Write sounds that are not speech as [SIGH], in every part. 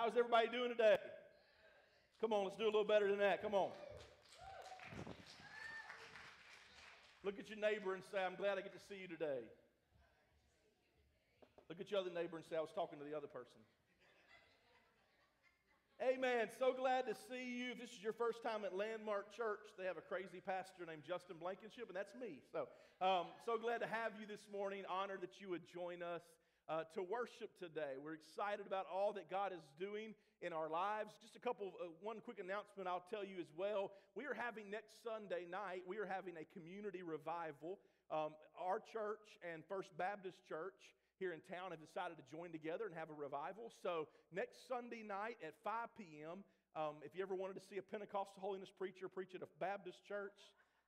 How's everybody doing today? Come on, let's do a little better than that. Come on. Look at your neighbor and say, I'm glad I get to see you today. Look at your other neighbor and say, I was talking to the other person. Amen. So glad to see you. If this is your first time at Landmark Church, they have a crazy pastor named Justin Blankenship, and that's me. So, um, so glad to have you this morning. Honored that you would join us uh, to worship today. We're excited about all that God is doing in our lives. Just a couple, uh, one quick announcement I'll tell you as well. We are having next Sunday night, we are having a community revival. Um, our church and First Baptist Church here in town have decided to join together and have a revival. So next Sunday night at 5 p.m., um, if you ever wanted to see a Pentecostal holiness preacher preach at a Baptist church,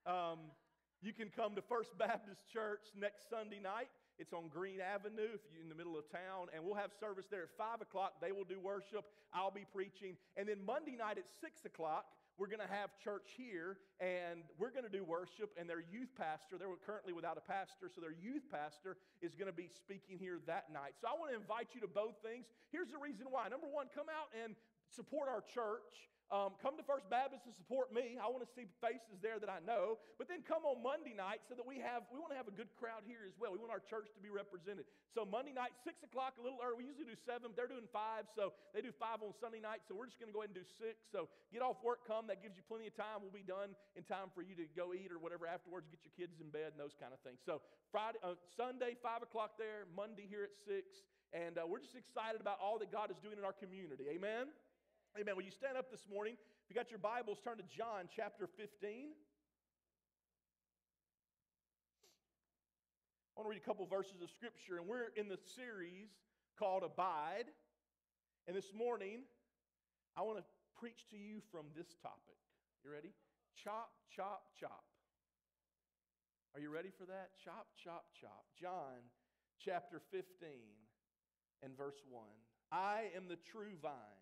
um, you can come to First Baptist Church next Sunday night. It's on Green Avenue if you're in the middle of town, and we'll have service there at 5 o'clock. They will do worship. I'll be preaching. And then Monday night at 6 o'clock, we're going to have church here, and we're going to do worship. And their youth pastor, they're currently without a pastor, so their youth pastor is going to be speaking here that night. So I want to invite you to both things. Here's the reason why. Number one, come out and support our church. Um, come to First Baptist to support me. I want to see faces there that I know. But then come on Monday night so that we have we want to have a good crowd here as well. We want our church to be represented. So Monday night, six o'clock, a little early. We usually do seven. They're doing five, so they do five on Sunday night. So we're just going to go ahead and do six. So get off work, come. That gives you plenty of time. We'll be done in time for you to go eat or whatever afterwards. Get your kids in bed and those kind of things. So Friday, uh, Sunday, five o'clock there. Monday here at six, and uh, we're just excited about all that God is doing in our community. Amen. Amen. Will you stand up this morning? If you got your Bibles, turn to John chapter 15. I want to read a couple verses of scripture, and we're in the series called Abide. And this morning, I want to preach to you from this topic. You ready? Chop, chop, chop. Are you ready for that? Chop, chop, chop. John chapter 15 and verse 1. I am the true vine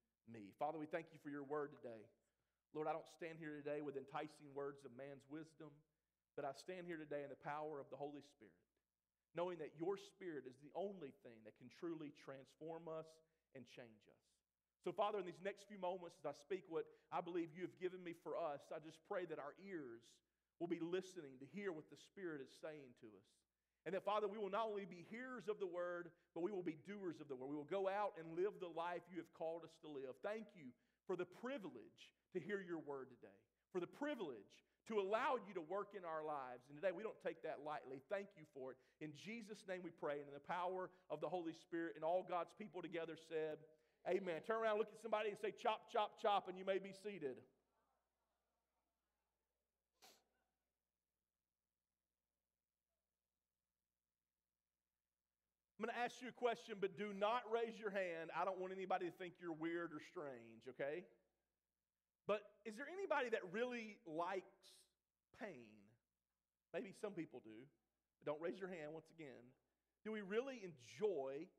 me. Father, we thank you for your word today. Lord, I don't stand here today with enticing words of man's wisdom, but I stand here today in the power of the Holy Spirit, knowing that your Spirit is the only thing that can truly transform us and change us. So, Father, in these next few moments, as I speak what I believe you have given me for us, I just pray that our ears will be listening to hear what the Spirit is saying to us. And that, Father, we will not only be hearers of the word, but we will be doers of the word. We will go out and live the life you have called us to live. Thank you for the privilege to hear your word today, for the privilege to allow you to work in our lives. And today we don't take that lightly. Thank you for it. In Jesus' name we pray, and in the power of the Holy Spirit, and all God's people together said, Amen. Turn around, look at somebody, and say, Chop, chop, chop, and you may be seated. I'm going to ask you a question, but do not raise your hand. I don't want anybody to think you're weird or strange, okay? But is there anybody that really likes pain? Maybe some people do, but don't raise your hand once again. Do we really enjoy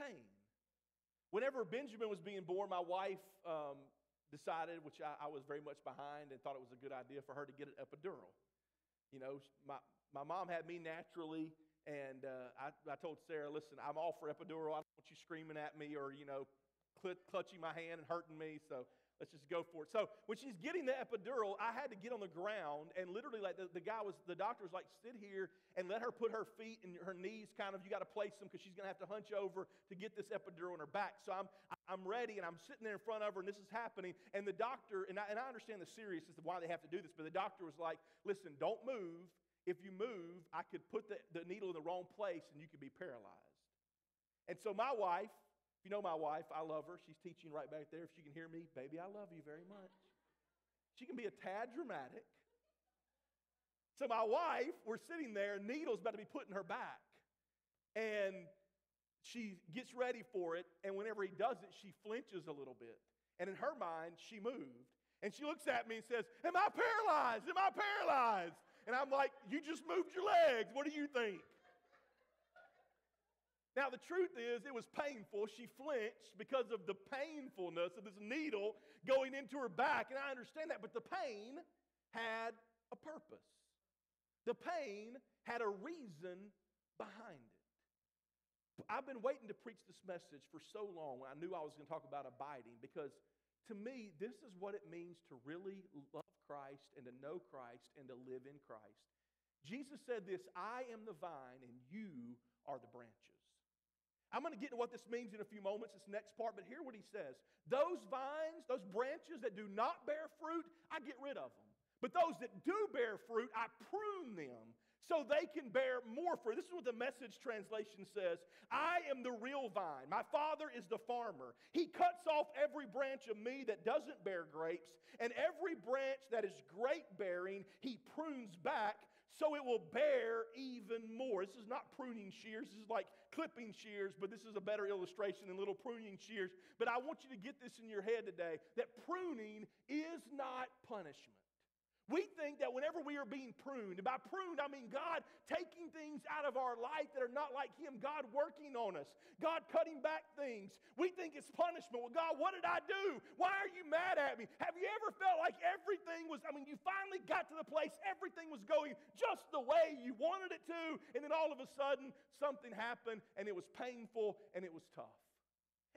pain? Whenever Benjamin was being born, my wife um, decided, which I, I was very much behind and thought it was a good idea for her to get an epidural. You know, my, my mom had me naturally and uh, I, I told Sarah, listen, I'm all for epidural. I don't want you screaming at me or, you know, clutching my hand and hurting me. So let's just go for it. So when she's getting the epidural, I had to get on the ground and literally, like the, the guy was, the doctor was like, sit here and let her put her feet and her knees kind of, you got to place them because she's going to have to hunch over to get this epidural in her back. So I'm, I'm ready and I'm sitting there in front of her and this is happening. And the doctor, and I, and I understand the seriousness of why they have to do this, but the doctor was like, listen, don't move if you move, I could put the, the needle in the wrong place and you could be paralyzed. And so, my wife, if you know my wife, I love her. She's teaching right back there. If she can hear me, baby, I love you very much. She can be a tad dramatic. So, my wife, we're sitting there, needle's about to be put in her back. And she gets ready for it, and whenever he does it, she flinches a little bit. And in her mind, she moved. And she looks at me and says, Am I paralyzed? Am I paralyzed? And I'm like, You just moved your legs. What do you think? Now, the truth is, it was painful. She flinched because of the painfulness of this needle going into her back. And I understand that, but the pain had a purpose. The pain had a reason behind it. I've been waiting to preach this message for so long. I knew I was going to talk about abiding because to me, this is what it means to really love Christ and to know Christ and to live in Christ. Jesus said this I am the vine and you are the branches. I'm going to get into what this means in a few moments, this next part, but hear what he says. Those vines, those branches that do not bear fruit, I get rid of them. But those that do bear fruit, I prune them so they can bear more fruit. This is what the message translation says I am the real vine. My father is the farmer. He cuts off every branch of me that doesn't bear grapes, and every branch that is grape bearing, he prunes back so it will bear even more. This is not pruning shears. This is like clipping shears, but this is a better illustration than little pruning shears. But I want you to get this in your head today that pruning is not punishment. We think that whenever we are being pruned, and by pruned, I mean God taking things out of our life that are not like Him, God working on us, God cutting back things. We think it's punishment. Well, God, what did I do? Why are you mad at me? Have you ever felt like everything was, I mean, you finally got to the place everything was going just the way you wanted it to, and then all of a sudden something happened and it was painful and it was tough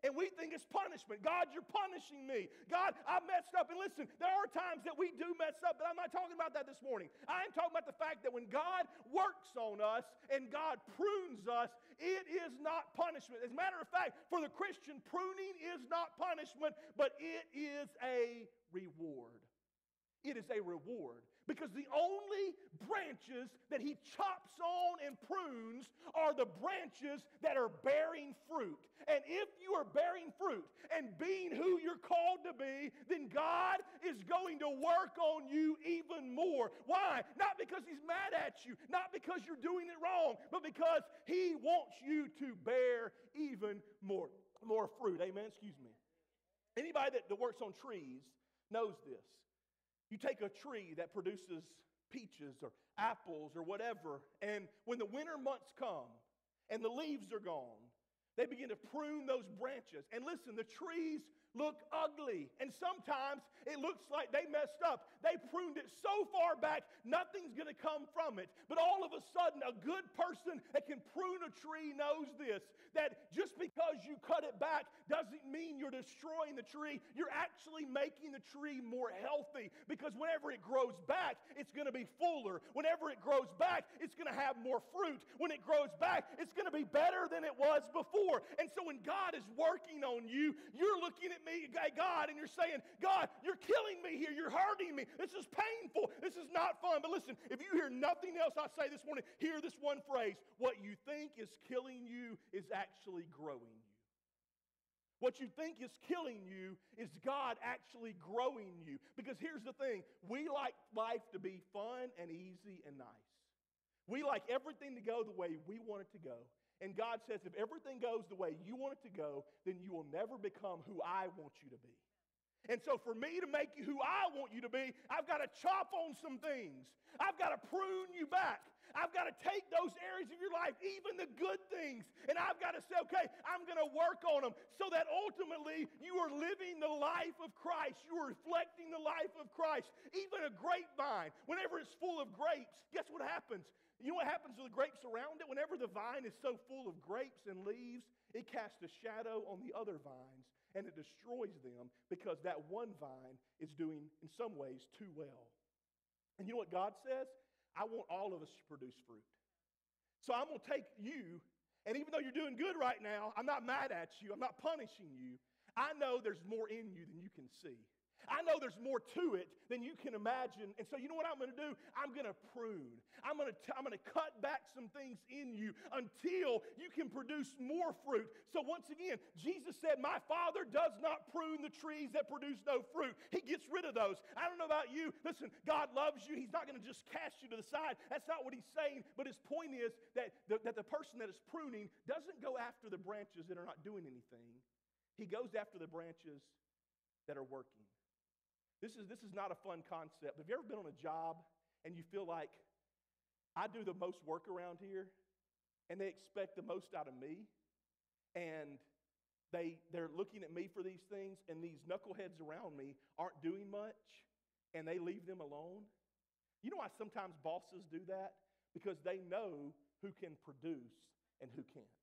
and we think it's punishment. God, you're punishing me. God, I messed up. And listen, there are times that we do mess up, but I'm not talking about that this morning. I am talking about the fact that when God works on us and God prunes us, it is not punishment. As a matter of fact, for the Christian, pruning is not punishment, but it is a reward. It is a reward. Because the only branches that he chops on and prunes are the branches that are bearing fruit. And if you are bearing fruit and being who you're called to be, then God is going to work on you even more. Why? Not because he's mad at you, not because you're doing it wrong, but because he wants you to bear even more, more fruit. Amen. Excuse me. Anybody that, that works on trees knows this. You take a tree that produces peaches or apples or whatever, and when the winter months come and the leaves are gone, they begin to prune those branches. And listen, the trees look ugly. And sometimes it looks like they messed up. They pruned it so far back, nothing's going to come from it. But all of a sudden, a good person that can prune a tree knows this that just because you cut it back doesn't mean you're destroying the tree. You're actually making the tree more healthy because whenever it grows back, it's going to be fuller. Whenever it grows back, it's going to have more fruit. When it grows back, it's going to be better than it was before. And so when God is working on you, you're looking at at me, God, and you're saying, God, you're killing me here. You're hurting me. This is painful. This is not fun. But listen, if you hear nothing else I say this morning, hear this one phrase what you think is killing you is actually growing you. What you think is killing you is God actually growing you. Because here's the thing we like life to be fun and easy and nice. We like everything to go the way we want it to go. And God says, if everything goes the way you want it to go, then you will never become who I want you to be. And so, for me to make you who I want you to be, I've got to chop on some things. I've got to prune you back. I've got to take those areas of your life, even the good things, and I've got to say, okay, I'm going to work on them so that ultimately you are living the life of Christ. You are reflecting the life of Christ. Even a grapevine, whenever it's full of grapes, guess what happens? You know what happens to the grapes around it? Whenever the vine is so full of grapes and leaves, it casts a shadow on the other vines and it destroys them because that one vine is doing, in some ways, too well. And you know what God says? I want all of us to produce fruit. So I'm going to take you, and even though you're doing good right now, I'm not mad at you, I'm not punishing you. I know there's more in you than you can see. I know there's more to it than you can imagine. And so, you know what I'm going to do? I'm going to prune. I'm going to, I'm going to cut back some things in you until you can produce more fruit. So, once again, Jesus said, My Father does not prune the trees that produce no fruit. He gets rid of those. I don't know about you. Listen, God loves you. He's not going to just cast you to the side. That's not what He's saying. But His point is that the, that the person that is pruning doesn't go after the branches that are not doing anything, He goes after the branches that are working. This is, this is not a fun concept. Have you ever been on a job and you feel like I do the most work around here and they expect the most out of me? And they, they're looking at me for these things, and these knuckleheads around me aren't doing much, and they leave them alone. You know why sometimes bosses do that? Because they know who can produce and who can't.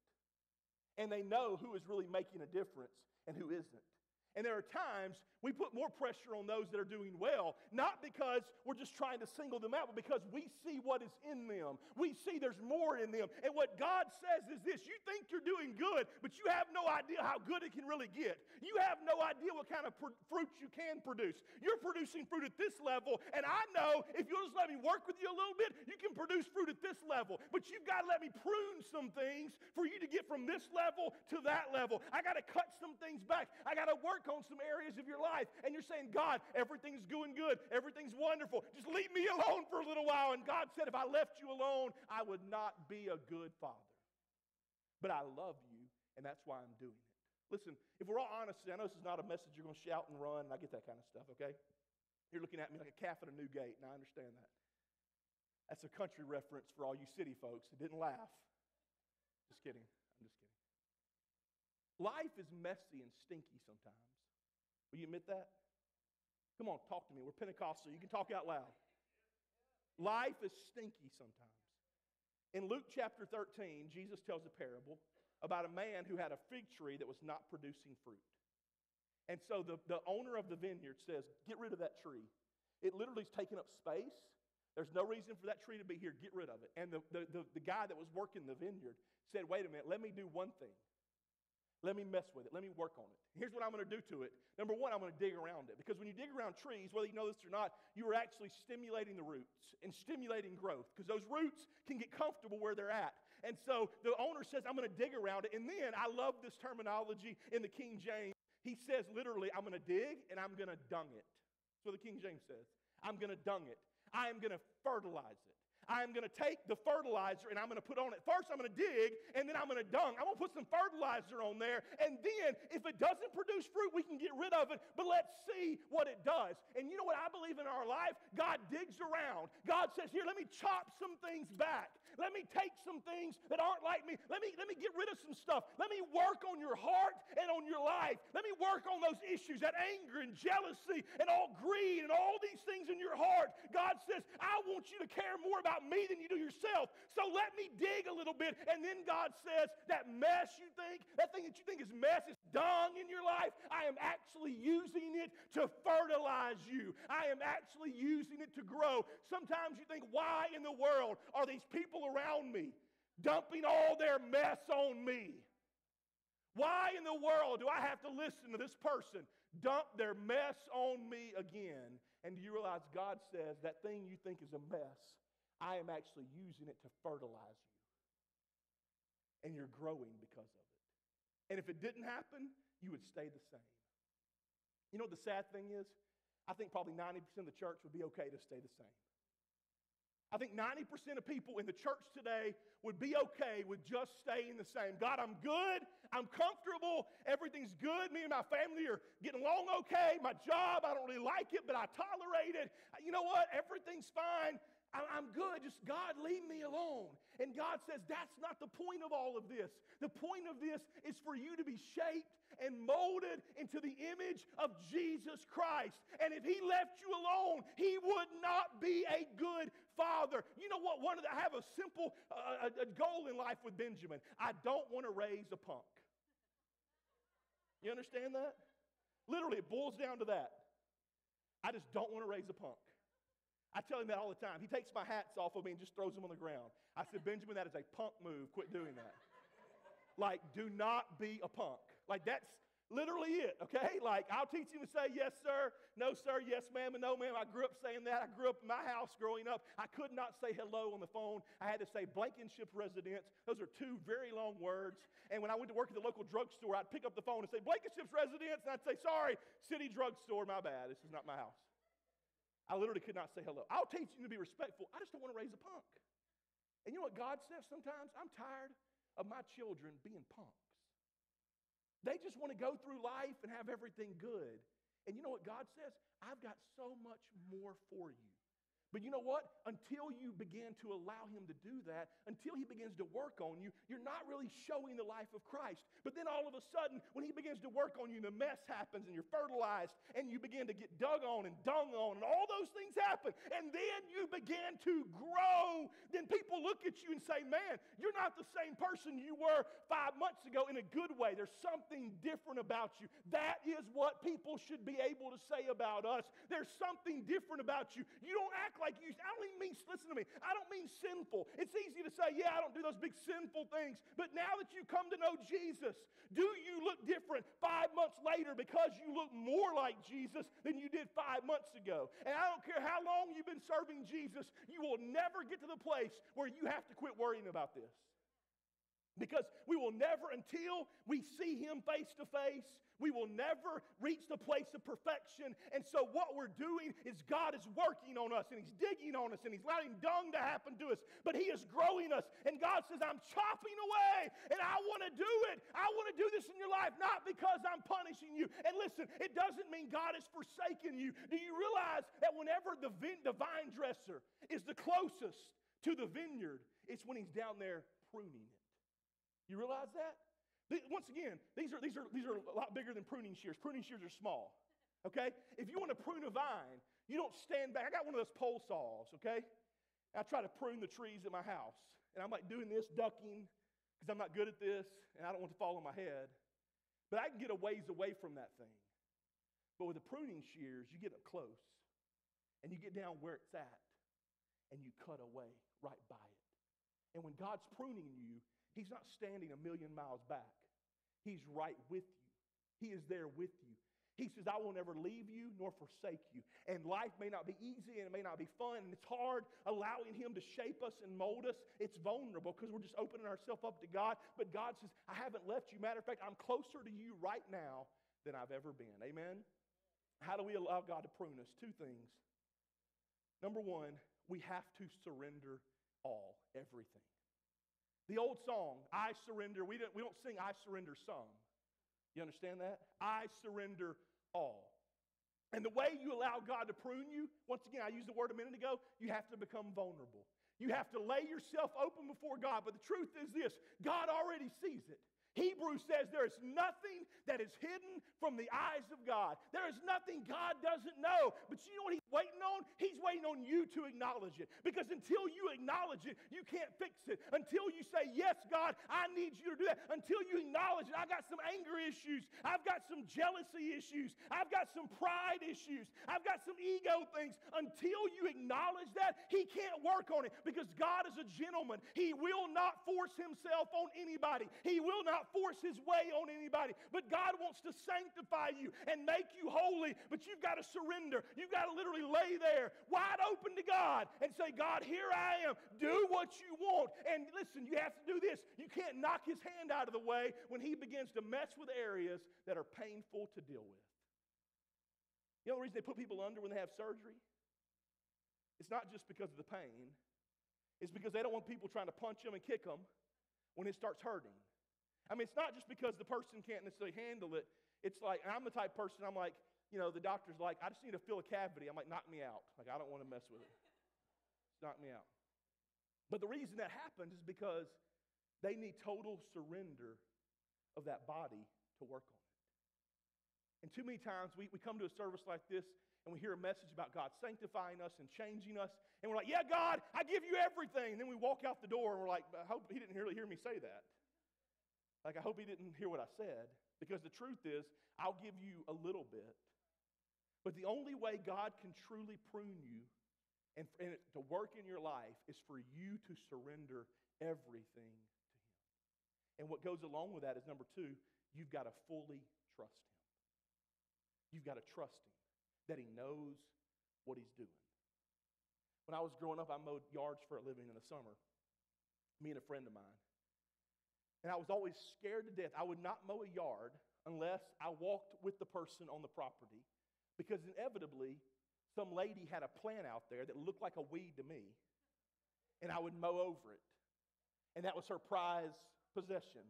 And they know who is really making a difference and who isn't. And there are times we put more pressure on those that are doing well, not because we're just trying to single them out, but because we see what is in them. We see there's more in them. And what God says is this you think you're doing good, but you have no idea how good it can really get. You have no idea what kind of pr- fruit you can produce. You're producing fruit at this level, and I know if you'll just let me work with you a little bit, you can produce fruit at this level. But you've got to let me prune some things for you to get from this level to that level. I got to cut some things back. I got to work on some areas of your life and you're saying, God, everything's going good, everything's wonderful, just leave me alone for a little while. And God said, if I left you alone, I would not be a good father. But I love you, and that's why I'm doing it. Listen, if we're all honest, I know this is not a message you're going to shout and run, and I get that kind of stuff, okay? You're looking at me like a calf at a new gate, and I understand that. That's a country reference for all you city folks that didn't laugh. Just kidding. Life is messy and stinky sometimes. Will you admit that? Come on, talk to me. We're Pentecostal. You can talk out loud. Life is stinky sometimes. In Luke chapter 13, Jesus tells a parable about a man who had a fig tree that was not producing fruit. And so the, the owner of the vineyard says, Get rid of that tree. It literally is taking up space. There's no reason for that tree to be here. Get rid of it. And the, the, the, the guy that was working the vineyard said, Wait a minute, let me do one thing. Let me mess with it. Let me work on it. Here's what I'm going to do to it. Number one, I'm going to dig around it. Because when you dig around trees, whether you know this or not, you are actually stimulating the roots and stimulating growth. Because those roots can get comfortable where they're at. And so the owner says, I'm going to dig around it. And then I love this terminology in the King James. He says literally, I'm going to dig and I'm going to dung it. That's what the King James says. I'm going to dung it. I am going to fertilize it. I'm going to take the fertilizer and I'm going to put on it. First, I'm going to dig and then I'm going to dung. I'm going to put some fertilizer on there. And then, if it doesn't produce fruit, we can get rid of it. But let's see what it does. And you know what I believe in our life? God digs around. God says, Here, let me chop some things back. Let me take some things that aren't like me. Let me, let me get rid of some stuff. Let me work on your heart and on your life. Let me work on those issues, that anger and jealousy and all greed and all these things in your heart. God says, I want you to care more about me than you do yourself. So let me dig a little bit. And then God says, that mess you think, that thing that you think is mess, is dung in your life. I am actually using it to fertilize you. I am actually using it to grow. Sometimes you think, why in the world are these people around me dumping all their mess on me? Why in the world do I have to listen to this person dump their mess on me again? And do you realize God says that thing you think is a mess, I am actually using it to fertilize you. And you're growing because of it. And if it didn't happen, you would stay the same. You know what the sad thing is? I think probably 90% of the church would be okay to stay the same. I think 90% of people in the church today would be okay with just staying the same. God, I'm good. I'm comfortable. Everything's good. Me and my family are getting along okay. My job, I don't really like it, but I tolerate it. You know what? Everything's fine. I'm good. Just God, leave me alone. And God says, that's not the point of all of this. The point of this is for you to be shaped and molded into the image of Jesus Christ. And if He left you alone, He would not be a good father. You know what? One of the, I have a simple uh, a, goal in life with Benjamin. I don't want to raise a punk. You understand that? Literally, it boils down to that. I just don't want to raise a punk. I tell him that all the time. He takes my hats off of me and just throws them on the ground. I said, Benjamin, that is a punk move. Quit doing that. like, do not be a punk. Like, that's, Literally it, okay? Like, I'll teach him to say yes, sir, no, sir, yes, ma'am, and no, ma'am. I grew up saying that. I grew up in my house growing up. I could not say hello on the phone. I had to say Blankenship residence. Those are two very long words. And when I went to work at the local drugstore, I'd pick up the phone and say Blankenship's residence, and I'd say, sorry, city drugstore, my bad. This is not my house. I literally could not say hello. I'll teach you to be respectful. I just don't want to raise a punk. And you know what God says sometimes? I'm tired of my children being punks. They just want to go through life and have everything good. And you know what God says? I've got so much more for you. But you know what? Until you begin to allow him to do that, until he begins to work on you, you're not really showing the life of Christ. But then all of a sudden, when he begins to work on you, the mess happens and you're fertilized and you begin to get dug on and dung on and all those things happen. And then you begin to grow. Then people look at you and say, Man, you're not the same person you were five months ago in a good way. There's something different about you. That is what people should be able to say about us. There's something different about you. You don't act like you, I don't even mean, listen to me, I don't mean sinful. It's easy to say, yeah, I don't do those big sinful things. But now that you come to know Jesus, do you look different five months later because you look more like Jesus than you did five months ago? And I don't care how long you've been serving Jesus, you will never get to the place where you have to quit worrying about this. Because we will never, until we see Him face to face, we will never reach the place of perfection. And so, what we're doing is God is working on us and He's digging on us and He's allowing dung to happen to us, but He is growing us. And God says, I'm chopping away and I want to do it. I want to do this in your life, not because I'm punishing you. And listen, it doesn't mean God is forsaken you. Do you realize that whenever the vine dresser is the closest to the vineyard, it's when He's down there pruning it? You realize that? Once again, these are, these, are, these are a lot bigger than pruning shears. Pruning shears are small, okay? If you want to prune a vine, you don't stand back. I got one of those pole saws, okay? I try to prune the trees in my house. And I'm like doing this, ducking, because I'm not good at this, and I don't want to fall on my head. But I can get a ways away from that thing. But with the pruning shears, you get up close, and you get down where it's at, and you cut away right by it. And when God's pruning you, He's not standing a million miles back. He's right with you. He is there with you. He says, I will never leave you nor forsake you. And life may not be easy and it may not be fun and it's hard allowing Him to shape us and mold us. It's vulnerable because we're just opening ourselves up to God. But God says, I haven't left you. Matter of fact, I'm closer to you right now than I've ever been. Amen? How do we allow God to prune us? Two things. Number one, we have to surrender all, everything. The old song, I surrender, we don't, we don't sing I surrender some. You understand that? I surrender all. And the way you allow God to prune you, once again, I used the word a minute ago, you have to become vulnerable. You have to lay yourself open before God. But the truth is this God already sees it. Hebrews says there is nothing that is hidden from the eyes of God. There is nothing God doesn't know. But you know what He's waiting on? He's waiting on you to acknowledge it. Because until you acknowledge it, you can't fix it. Until you say, Yes, God, I need you to do that. Until you acknowledge it, I got some anger issues. I've got some jealousy issues. I've got some pride issues. I've got some ego things. Until you acknowledge that, He can't work on it because God is a gentleman. He will not force Himself on anybody. He will not force his way on anybody. But God wants to sanctify you and make you holy. But you've got to surrender. You've got to literally lay there wide open to God and say, God, here I am. Do what you want. And listen, you have to do this. You can't knock his hand out of the way when he begins to mess with areas that are painful to deal with. You know the reason they put people under when they have surgery? It's not just because of the pain. It's because they don't want people trying to punch them and kick them when it starts hurting. I mean, it's not just because the person can't necessarily handle it. It's like, I'm the type person, I'm like, you know, the doctor's like, I just need to fill a cavity. I'm like, knock me out. Like, I don't want to mess with it. Just knock me out. But the reason that happens is because they need total surrender of that body to work on it. And too many times we, we come to a service like this and we hear a message about God sanctifying us and changing us. And we're like, yeah, God, I give you everything. And then we walk out the door and we're like, I hope he didn't hear, hear me say that. Like, I hope he didn't hear what I said, because the truth is, I'll give you a little bit. But the only way God can truly prune you and, and to work in your life is for you to surrender everything to Him. And what goes along with that is number two, you've got to fully trust Him. You've got to trust Him that He knows what He's doing. When I was growing up, I mowed yards for a living in the summer, me and a friend of mine. And I was always scared to death. I would not mow a yard unless I walked with the person on the property because inevitably some lady had a plant out there that looked like a weed to me, and I would mow over it. And that was her prize possession.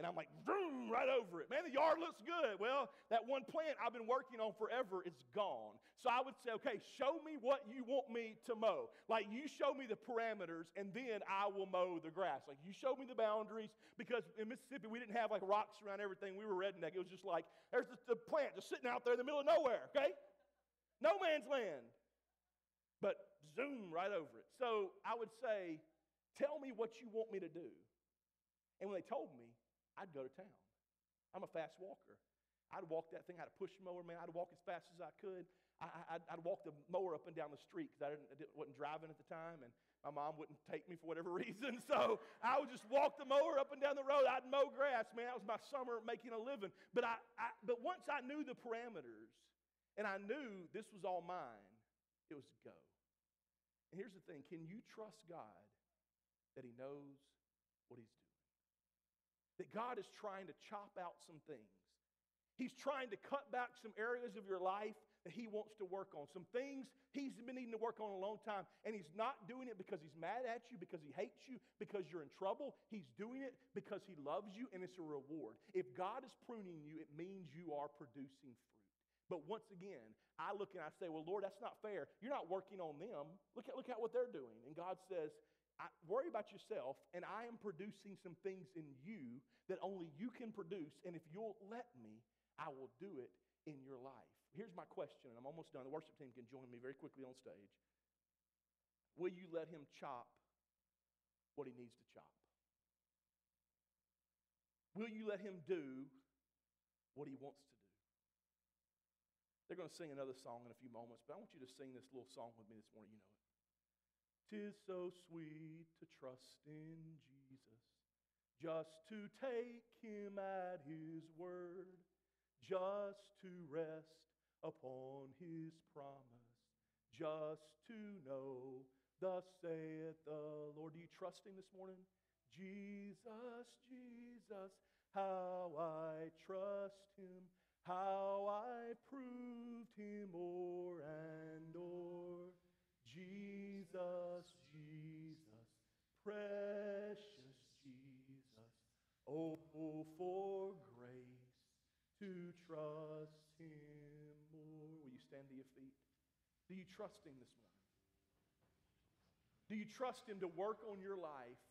And I'm like, vroom, right over it. Man, the yard looks good. Well, that one plant I've been working on forever is gone. So I would say, okay, show me what you want me to mow. Like, you show me the parameters, and then I will mow the grass. Like, you show me the boundaries, because in Mississippi, we didn't have like rocks around everything. We were redneck. It was just like, there's the, the plant just sitting out there in the middle of nowhere, okay? No man's land. But zoom right over it. So I would say, tell me what you want me to do. And when they told me, I'd go to town. I'm a fast walker. I'd walk that thing. I had a push mower, man. I'd walk as fast as I could. I, would walk the mower up and down the street because I, didn't, I wasn't driving at the time, and my mom wouldn't take me for whatever [LAUGHS] reason. So I would just walk the mower up and down the road. I'd mow grass, man. That was my summer making a living. But I, I but once I knew the parameters, and I knew this was all mine, it was go. And here's the thing: Can you trust God that He knows what He's doing? That God is trying to chop out some things. He's trying to cut back some areas of your life that He wants to work on. Some things He's been needing to work on a long time. And He's not doing it because He's mad at you, because He hates you, because you're in trouble. He's doing it because He loves you and it's a reward. If God is pruning you, it means you are producing fruit. But once again, I look and I say, Well, Lord, that's not fair. You're not working on them. Look at, look at what they're doing. And God says, I worry about yourself, and I am producing some things in you that only you can produce. And if you'll let me, I will do it in your life. Here's my question, and I'm almost done. The worship team can join me very quickly on stage. Will you let him chop what he needs to chop? Will you let him do what he wants to do? They're going to sing another song in a few moments, but I want you to sing this little song with me this morning. You know it. Tis so sweet to trust in Jesus, just to take him at his word, just to rest upon his promise, just to know, thus saith the Lord. Do you trust him this morning? Jesus, Jesus, how I trust him, how I proved him o'er and o'er. Jesus, Jesus, precious Jesus. Oh, for grace to trust Him more. Will you stand to your feet? Do you trust Him this morning? Do you trust Him to work on your life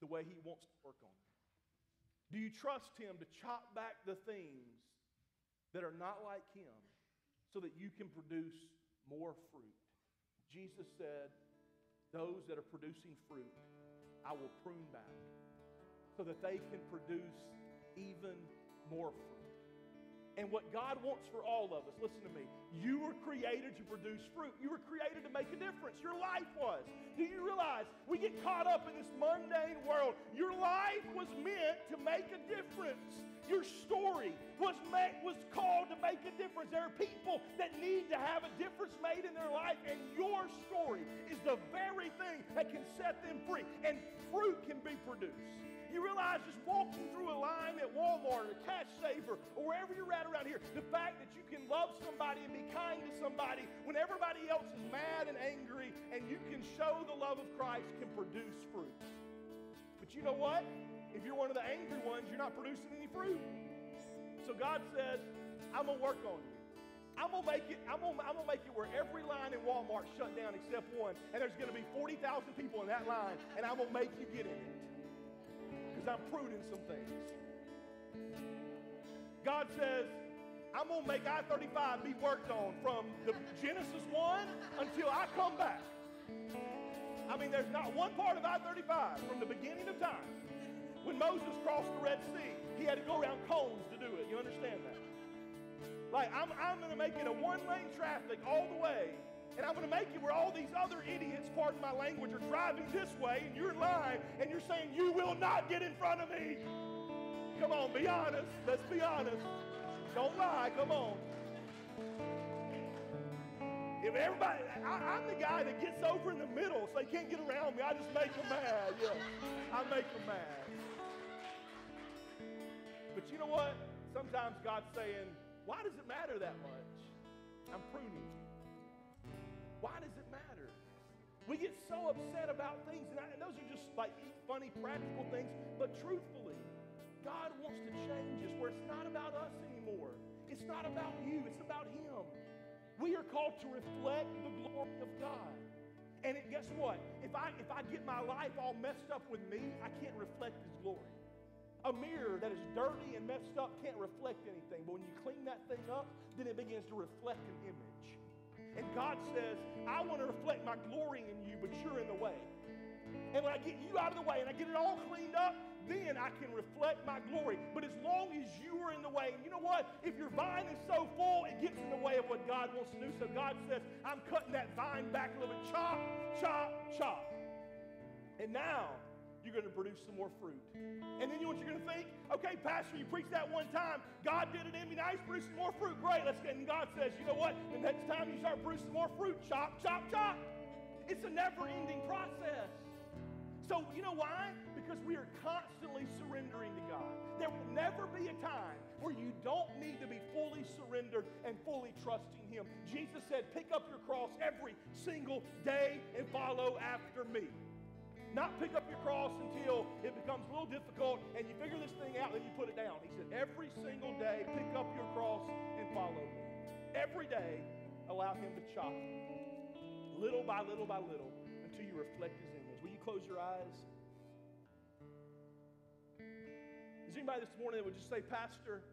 the way He wants to work on you? Do you trust Him to chop back the things that are not like Him so that you can produce more fruit? Jesus said, Those that are producing fruit, I will prune back so that they can produce even more fruit. And what God wants for all of us, listen to me, you were created to produce fruit. You were created to make a difference. Your life was. Do you realize we get caught up in this mundane world? Your life was meant to make a difference. Your story was, made, was called to make a difference. There are people that need to have a difference made in their life, and your story is the very thing that can set them free. And fruit can be produced. You realize just walking through a line at Walmart or Cash Saver or wherever you're at around here, the fact that you can love somebody and be kind to somebody when everybody else is mad and angry and you can show the love of Christ can produce fruit. But you know what? If you're one of the angry ones, you're not producing any fruit. So God says, I'm going to work on you. I'm gonna make it, I'm gonna, I'm gonna make it where every line in Walmart shut down except one, and there's gonna be 40,000 people in that line, and I'm gonna make you get in it I'm pruning some things. God says, I'm going to make I 35 be worked on from the Genesis 1 until I come back. I mean, there's not one part of I 35 from the beginning of time. When Moses crossed the Red Sea, he had to go around cones to do it. You understand that? Like, I'm, I'm going to make it a one lane traffic all the way and I'm going to make it where all these other idiots, pardon my language, are driving this way and you're in line and you're saying, You will not get in front of me. Come on, be honest. Let's be honest. Don't lie. Come on. If everybody, I, am the guy that gets over in the middle so they can't get around me. I just make them mad. Yeah, I make them mad. But you know what? Sometimes God's saying, why does it matter that much? I'm pruning you. Why does it matter? We get so upset about things, and, I, and those are just like funny, practical things. But truthfully, God wants to change us where it's not about us anymore. It's not about you, it's about Him. We are called to reflect the glory of God. And it, guess what? If I, if I get my life all messed up with me, I can't reflect His glory. A mirror that is dirty and messed up can't reflect anything. But when you clean that thing up, then it begins to reflect an image. And God says, I want to reflect my glory in you, but you're in the way. And when I get you out of the way and I get it all cleaned up, then I can reflect my glory. But as long as you are in the way, and you know what? If your vine is so full, it gets in the way of what God wants to do. So God says, I'm cutting that vine back a little bit. Chop, chop, chop. And now you're going to produce some more fruit. And then you what you're going to think? Okay, Pastor, you preached that one time. God did it in me. Now he's producing more fruit. Great. Let's get. And God says, you know what? The next time you start producing more fruit, chop, chop, chop. It's a never-ending process. So you know why? Because we are constantly surrendering to God. There will never be a time where you don't need to be fully surrendered and fully trusting Him. Jesus said, pick up your cross every single day and follow after me. Not pick up your cross until it becomes a little difficult and you figure this thing out, then you put it down. He said, every single day, pick up your cross and follow me. Every day, allow Him to chop little by little by little until you reflect His image. Will you close your eyes? Is anybody this morning that would just say, Pastor,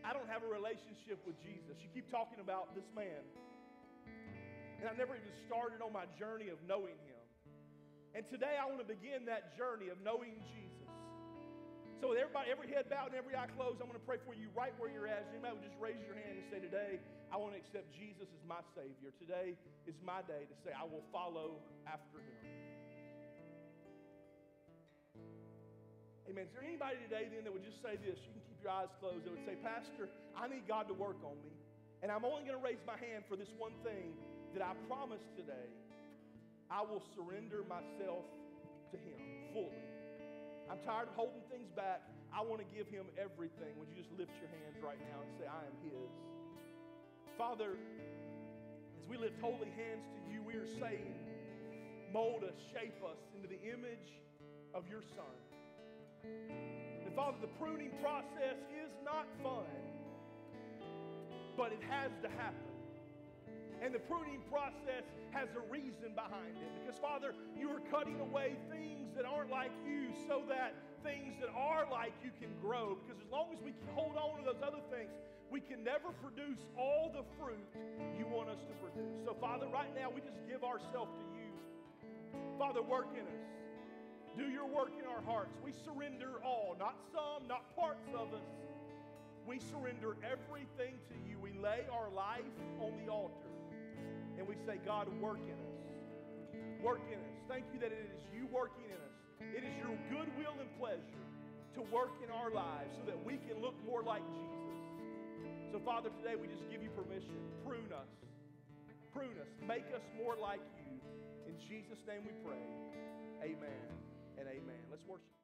I don't have a relationship with Jesus? You keep talking about this man. And I never even started on my journey of knowing him. And today I want to begin that journey of knowing Jesus. So with everybody, every head bowed and every eye closed, I'm going to pray for you right where you're at. Anybody would just raise your hand and say, Today, I want to accept Jesus as my Savior. Today is my day to say, I will follow after him. Amen. Is there anybody today then that would just say this? You can keep your eyes closed. That would say, Pastor, I need God to work on me. And I'm only going to raise my hand for this one thing that I promise today. I will surrender myself to Him fully. I'm tired of holding things back. I want to give Him everything. Would you just lift your hands right now and say, I am His? Father, as we lift holy hands to you, we are saying, mold us, shape us into the image of your Son. And Father, the pruning process is not fun, but it has to happen. And the pruning process has a reason behind it. Because, Father, you are cutting away things that aren't like you so that things that are like you can grow. Because as long as we hold on to those other things, we can never produce all the fruit you want us to produce. So, Father, right now we just give ourselves to you. Father, work in us. Do your work in our hearts. We surrender all, not some, not parts of us. We surrender everything to you. We lay our life on the altar and we say, God, work in us. Work in us. Thank you that it is you working in us. It is your goodwill and pleasure to work in our lives so that we can look more like Jesus. So, Father, today we just give you permission. Prune us. Prune us. Make us more like you. In Jesus' name we pray. Amen and amen. Let's worship.